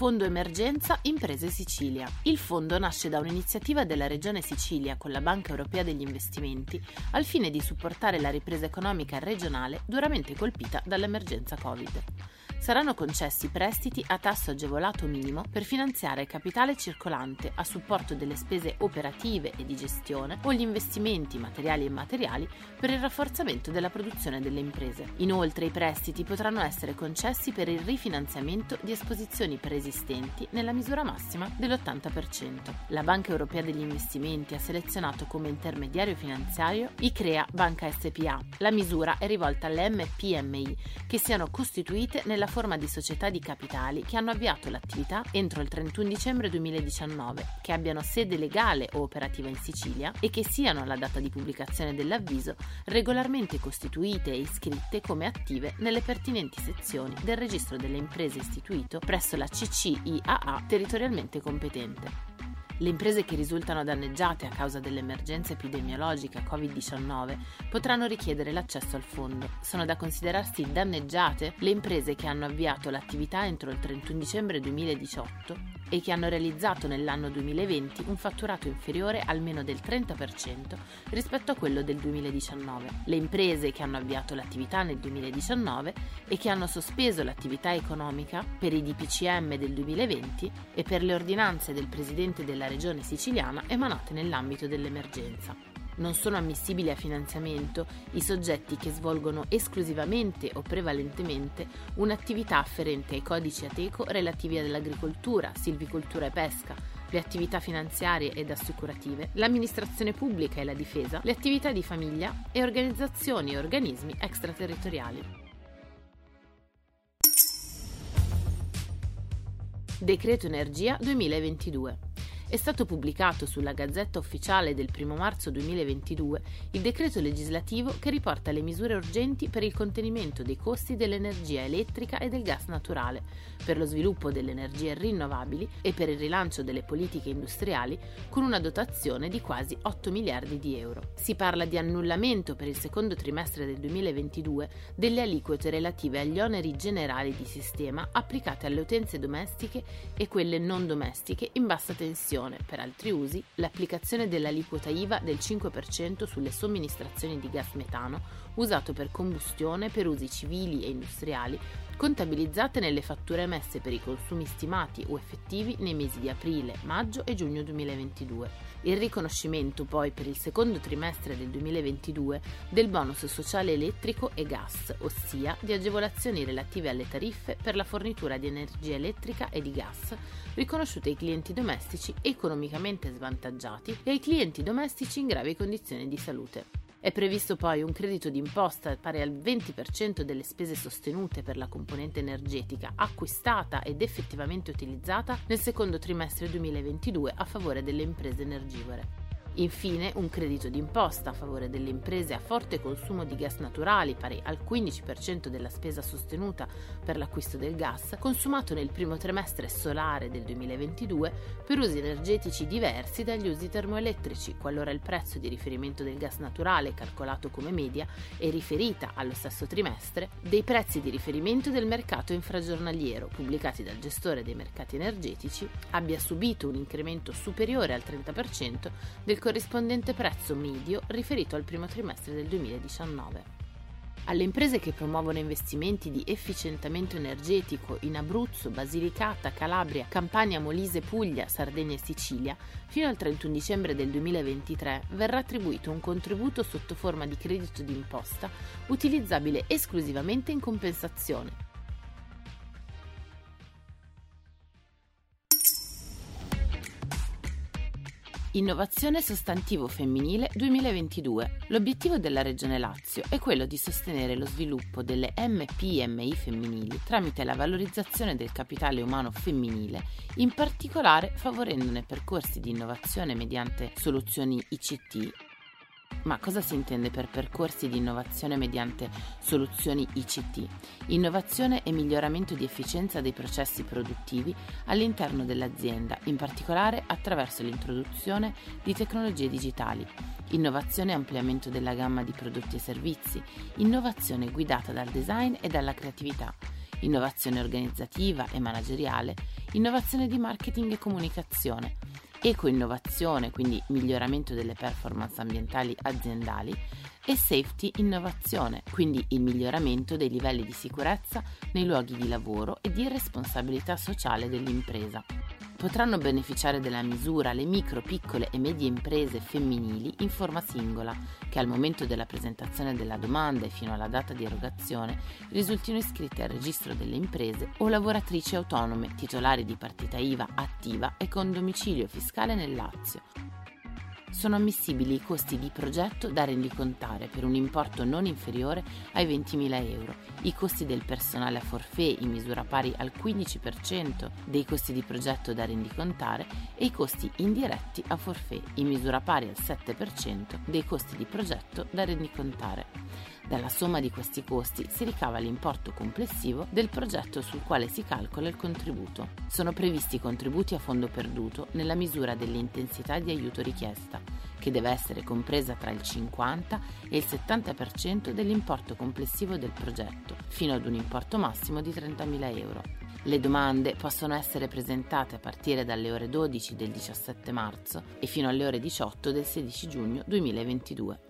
Fondo Emergenza Imprese Sicilia. Il fondo nasce da un'iniziativa della Regione Sicilia con la Banca Europea degli Investimenti al fine di supportare la ripresa economica regionale duramente colpita dall'emergenza Covid saranno concessi prestiti a tasso agevolato minimo per finanziare capitale circolante a supporto delle spese operative e di gestione o gli investimenti materiali e immateriali per il rafforzamento della produzione delle imprese. Inoltre i prestiti potranno essere concessi per il rifinanziamento di esposizioni preesistenti nella misura massima dell'80%. La Banca Europea degli Investimenti ha selezionato come intermediario finanziario ICREA Banca SPA. La misura è rivolta alle MPMI che siano costituite nella forma di società di capitali che hanno avviato l'attività entro il 31 dicembre 2019, che abbiano sede legale o operativa in Sicilia e che siano alla data di pubblicazione dell'avviso regolarmente costituite e iscritte come attive nelle pertinenti sezioni del registro delle imprese istituito presso la CCIAA territorialmente competente. Le imprese che risultano danneggiate a causa dell'emergenza epidemiologica Covid-19 potranno richiedere l'accesso al fondo. Sono da considerarsi danneggiate le imprese che hanno avviato l'attività entro il 31 dicembre 2018 e che hanno realizzato nell'anno 2020 un fatturato inferiore almeno del 30% rispetto a quello del 2019. Le imprese che hanno avviato l'attività nel 2019 e che hanno sospeso l'attività economica per i DPCM del 2020 e per le ordinanze del Presidente della Regione siciliana emanate nell'ambito dell'emergenza. Non sono ammissibili a finanziamento i soggetti che svolgono esclusivamente o prevalentemente un'attività afferente ai codici ateco relativi all'agricoltura, silvicoltura e pesca, le attività finanziarie ed assicurative, l'amministrazione pubblica e la difesa, le attività di famiglia e organizzazioni e organismi extraterritoriali. Decreto Energia 2022 è stato pubblicato sulla Gazzetta Ufficiale del 1 marzo 2022 il decreto legislativo che riporta le misure urgenti per il contenimento dei costi dell'energia elettrica e del gas naturale, per lo sviluppo delle energie rinnovabili e per il rilancio delle politiche industriali con una dotazione di quasi 8 miliardi di euro. Si parla di annullamento per il secondo trimestre del 2022 delle aliquote relative agli oneri generali di sistema applicate alle utenze domestiche e quelle non domestiche in bassa tensione esclusione, per altri usi, l'applicazione dell'aliquota IVA del 5% sulle somministrazioni di gas metano usato per combustione per usi civili e industriali contabilizzate nelle fatture emesse per i consumi stimati o effettivi nei mesi di aprile, maggio e giugno 2022. Il riconoscimento poi per il secondo trimestre del 2022 del bonus sociale elettrico e gas, ossia di agevolazioni relative alle tariffe per la fornitura di energia elettrica e di gas, riconosciute ai clienti domestici economicamente svantaggiati e ai clienti domestici in gravi condizioni di salute. È previsto poi un credito d'imposta pari al 20% delle spese sostenute per la componente energetica acquistata ed effettivamente utilizzata nel secondo trimestre 2022 a favore delle imprese energivore. Infine, un credito d'imposta a favore delle imprese a forte consumo di gas naturali, pari al 15% della spesa sostenuta per l'acquisto del gas, consumato nel primo trimestre solare del 2022 per usi energetici diversi dagli usi termoelettrici, qualora il prezzo di riferimento del gas naturale, calcolato come media e riferita allo stesso trimestre, dei prezzi di riferimento del mercato infragiornaliero pubblicati dal gestore dei mercati energetici, abbia subito un incremento superiore al 30% del corrispondente prezzo medio riferito al primo trimestre del 2019. Alle imprese che promuovono investimenti di efficientamento energetico in Abruzzo, Basilicata, Calabria, Campania, Molise, Puglia, Sardegna e Sicilia, fino al 31 dicembre del 2023 verrà attribuito un contributo sotto forma di credito d'imposta utilizzabile esclusivamente in compensazione Innovazione sostantivo femminile 2022. L'obiettivo della Regione Lazio è quello di sostenere lo sviluppo delle MPMI femminili tramite la valorizzazione del capitale umano femminile, in particolare favorendone percorsi di innovazione mediante soluzioni ICT ma cosa si intende per percorsi di innovazione mediante soluzioni ICT? Innovazione e miglioramento di efficienza dei processi produttivi all'interno dell'azienda, in particolare attraverso l'introduzione di tecnologie digitali. Innovazione e ampliamento della gamma di prodotti e servizi. Innovazione guidata dal design e dalla creatività. Innovazione organizzativa e manageriale. Innovazione di marketing e comunicazione eco-innovazione, quindi miglioramento delle performance ambientali aziendali, e safety innovazione, quindi il miglioramento dei livelli di sicurezza nei luoghi di lavoro e di responsabilità sociale dell'impresa. Potranno beneficiare della misura le micro, piccole e medie imprese femminili in forma singola, che al momento della presentazione della domanda e fino alla data di erogazione risultino iscritte al registro delle imprese o lavoratrici autonome titolari di partita IVA attiva e con domicilio fiscale nel Lazio sono ammissibili i costi di progetto da rendicontare per un importo non inferiore ai 20.000 euro, i costi del personale a forfè in misura pari al 15% dei costi di progetto da rendicontare e i costi indiretti a forfè in misura pari al 7% dei costi di progetto da rendicontare. Dalla somma di questi costi si ricava l'importo complessivo del progetto sul quale si calcola il contributo. Sono previsti contributi a fondo perduto nella misura dell'intensità di aiuto richiesta, che deve essere compresa tra il 50 e il 70% dell'importo complessivo del progetto, fino ad un importo massimo di 30.000 euro. Le domande possono essere presentate a partire dalle ore 12 del 17 marzo e fino alle ore 18 del 16 giugno 2022.